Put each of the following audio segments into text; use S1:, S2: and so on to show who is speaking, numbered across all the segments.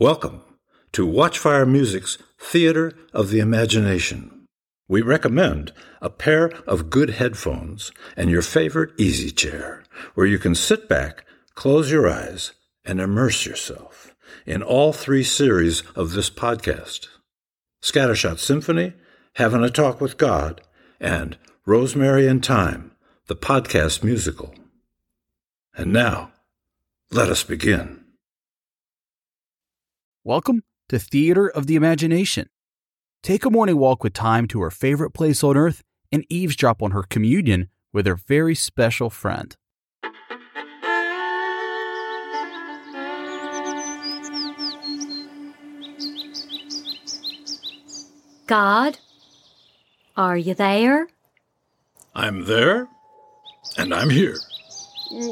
S1: Welcome to Watchfire Music's Theater of the Imagination. We recommend a pair of good headphones and your favorite easy chair where you can sit back, close your eyes, and immerse yourself in all three series of this podcast Scattershot Symphony, Having a Talk with God, and Rosemary and Time, the podcast musical. And now, let us begin.
S2: Welcome to Theater of the Imagination. Take a morning walk with Thyme to her favorite place on earth and eavesdrop on her communion with her very special friend.
S3: God, are you there?
S1: I'm there, and I'm here.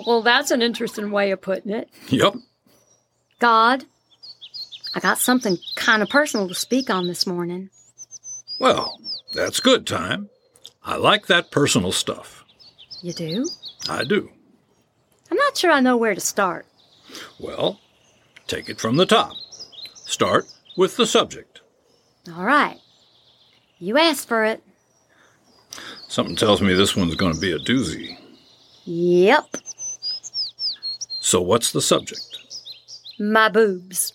S3: Well, that's an interesting way of putting it.
S1: Yep.
S3: God, I got something kind of personal to speak on this morning.
S1: Well, that's good, Thyme. I like that personal stuff.
S3: You do?
S1: I do.
S3: I'm not sure I know where to start.
S1: Well, take it from the top. Start with the subject.
S3: All right. You asked for it.
S1: Something tells me this one's going to be a doozy.
S3: Yep.
S1: So, what's the subject?
S3: My boobs.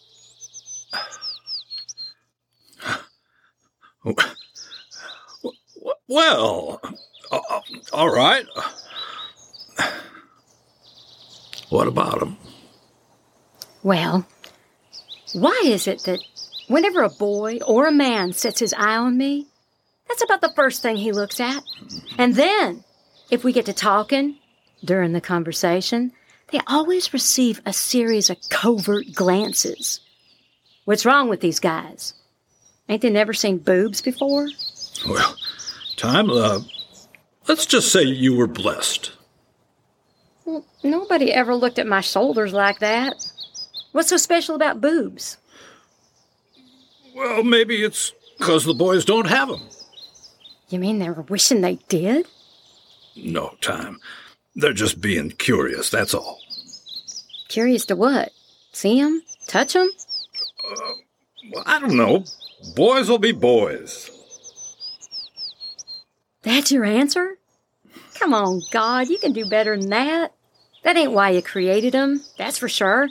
S1: Well, uh, all right. What about them?
S3: Well, why is it that whenever a boy or a man sets his eye on me, that's about the first thing he looks at? And then, if we get to talking during the conversation, they always receive a series of covert glances. What's wrong with these guys? Ain't they never seen boobs before?
S1: Well, Thyme, uh, let's just say you were blessed.
S3: Well, nobody ever looked at my shoulders like that. What's so special about boobs?
S1: Well, maybe it's because the boys don't have them.
S3: You mean they were wishing they did?
S1: No, Thyme. They're just being curious, that's all.
S3: Curious to what? See 'em? Touch 'em?
S1: Uh, well, I don't know. Boys will be boys.
S3: That's your answer? Come on, God, you can do better than that. That ain't why you created created 'em, that's for sure.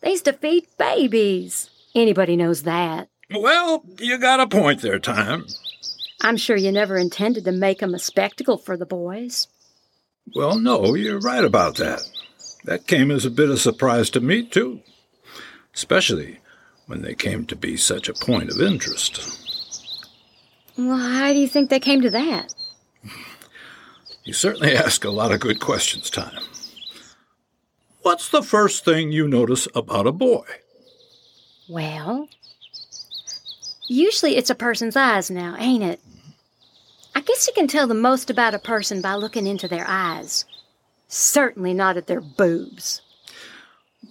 S3: They's to feed babies. Anybody knows that.
S1: Well, you got a point there, Thyme.
S3: I'm sure you never intended to make 'em a spectacle for the boys.
S1: Well, no, you're right about that. That came as a bit of a surprise to me, too. Especially when they came to be such a point of interest.
S3: Well, how do you think they came to that?
S1: You certainly ask a lot of good questions, Thyme. What's the first thing you notice about a boy?
S3: Well, usually it's a person's eyes now, ain't it? I guess you can tell the most about a person by looking into their eyes. Certainly not at their boobs.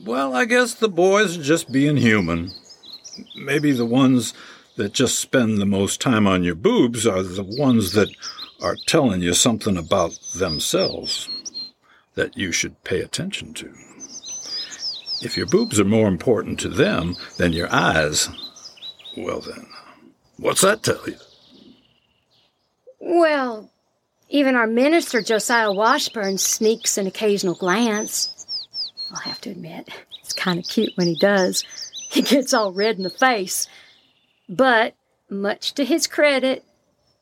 S1: Well, I guess the boys are just being human. Maybe the ones that just spend the most time on your boobs are the ones that are telling you something about themselves that you should pay attention to. If your boobs are more important to them than your eyes, well then, what's that tell you?
S3: Well, even our minister, Josiah Washburn, sneaks an occasional glance. I'll have to admit, it's kind of cute when he does. He gets all red in the face. But, much to his credit,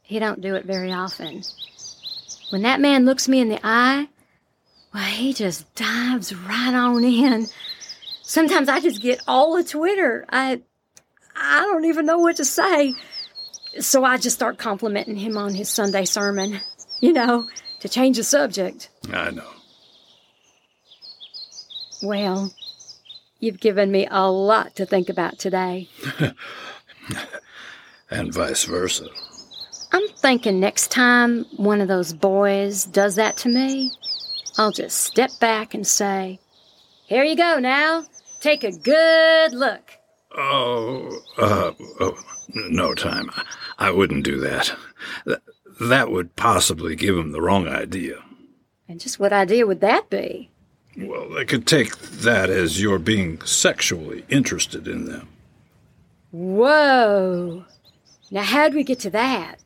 S3: he don't do it very often. When that man looks me in the eye, well, he just dives right on in. Sometimes I just get all of Twitter. I I don't even know what to say. So I just start complimenting him on his Sunday sermon, you know, to change the subject.
S1: I know.
S3: Well, you've given me a lot to think about today.
S1: and vice versa.
S3: I'm thinking next Thyme one of those boys does that to me, I'll just step back and say, Here you go now. Take a good look.
S1: Oh, uh, oh no time. I wouldn't do that. Th- that would possibly give him the wrong idea.
S3: And just what idea would that be?
S1: Well, they could take that as you're being sexually interested in them.
S3: Whoa. Now, how'd we get to that?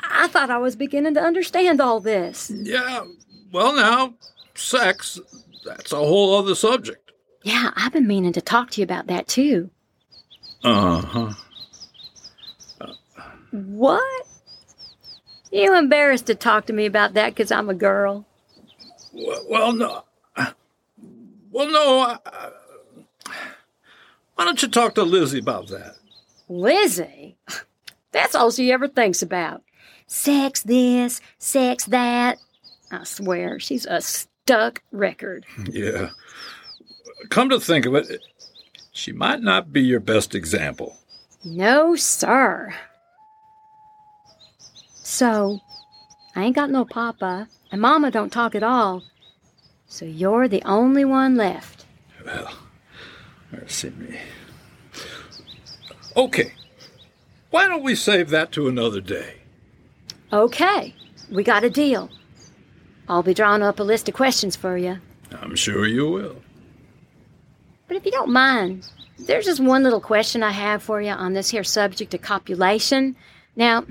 S3: I thought I was beginning to understand all this.
S1: Yeah, well, now, sex, that's a whole other subject.
S3: Yeah, I've been meaning to talk to you about that too.
S1: Uh huh.
S3: What? You embarrassed to talk to me about that because I'm a girl?
S1: Well, well, no. Well, no. I, I, why don't you talk to Lizzie about that?
S3: Lizzie? That's all she ever thinks about. Sex this, sex that. I swear, she's a stuck record.
S1: Yeah. Come to think of it, she might not be your best example.
S3: No, sir. So, I ain't got no papa, and mama don't talk at all. So you're the only one left.
S1: Well, mercy me. Okay. Why don't we save that to another day?
S3: Okay, we got a deal. I'll be drawing up a list of questions for you.
S1: I'm sure you will.
S3: But if you don't mind, there's just one little question I have for you on this here subject of copulation. Now,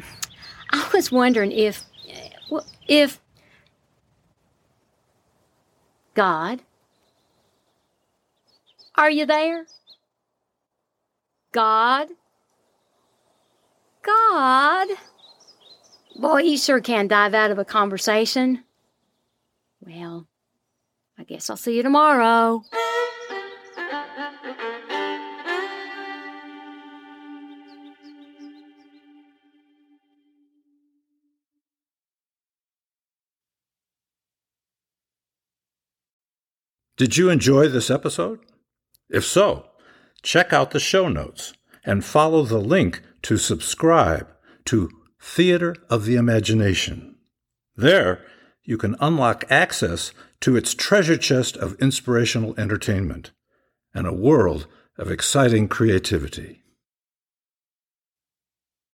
S3: I was wondering if, eh, if God, are you there? God? God? Boy, you sure can dive out of a conversation. Well, I guess I'll see you tomorrow.
S1: Did you enjoy this episode? If so, check out the show notes and follow the link to subscribe to Theater of the Imagination. There, you can unlock access to its treasure chest of inspirational entertainment and a world of exciting creativity.